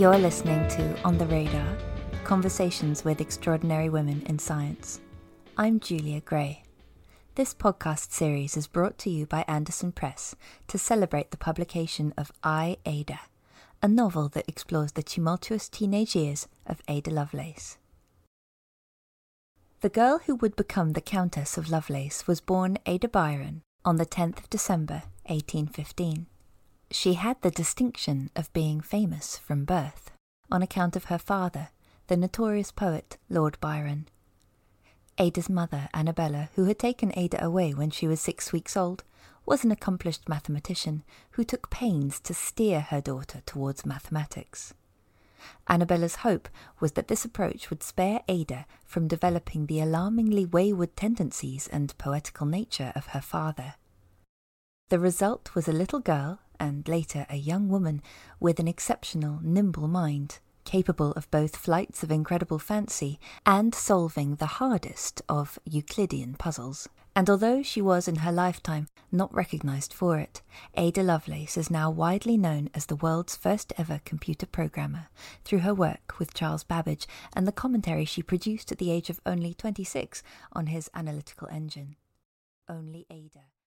You're listening to On the Radar Conversations with Extraordinary Women in Science. I'm Julia Gray. This podcast series is brought to you by Andersen Press to celebrate the publication of I, Ada, a novel that explores the tumultuous teenage years of Ada Lovelace. The girl who would become the Countess of Lovelace was born Ada Byron on the 10th of December 1815. She had the distinction of being famous from birth, on account of her father, the notorious poet Lord Byron. Ada's mother, Annabella, who had taken Ada away when she was six weeks old, was an accomplished mathematician who took pains to steer her daughter towards mathematics. Annabella's hope was that this approach would spare Ada from developing the alarmingly wayward tendencies and poetical nature of her father. The result was a little girl, and later a young woman, with an exceptional, nimble mind, capable of both flights of incredible fancy and solving the hardest of Euclidean puzzles. And although she was in her lifetime not recognized for it, Ada Lovelace is now widely known as the world's first ever computer programmer through her work with Charles Babbage and the commentary she produced at the age of only 26 on his analytical engine. Only Ada.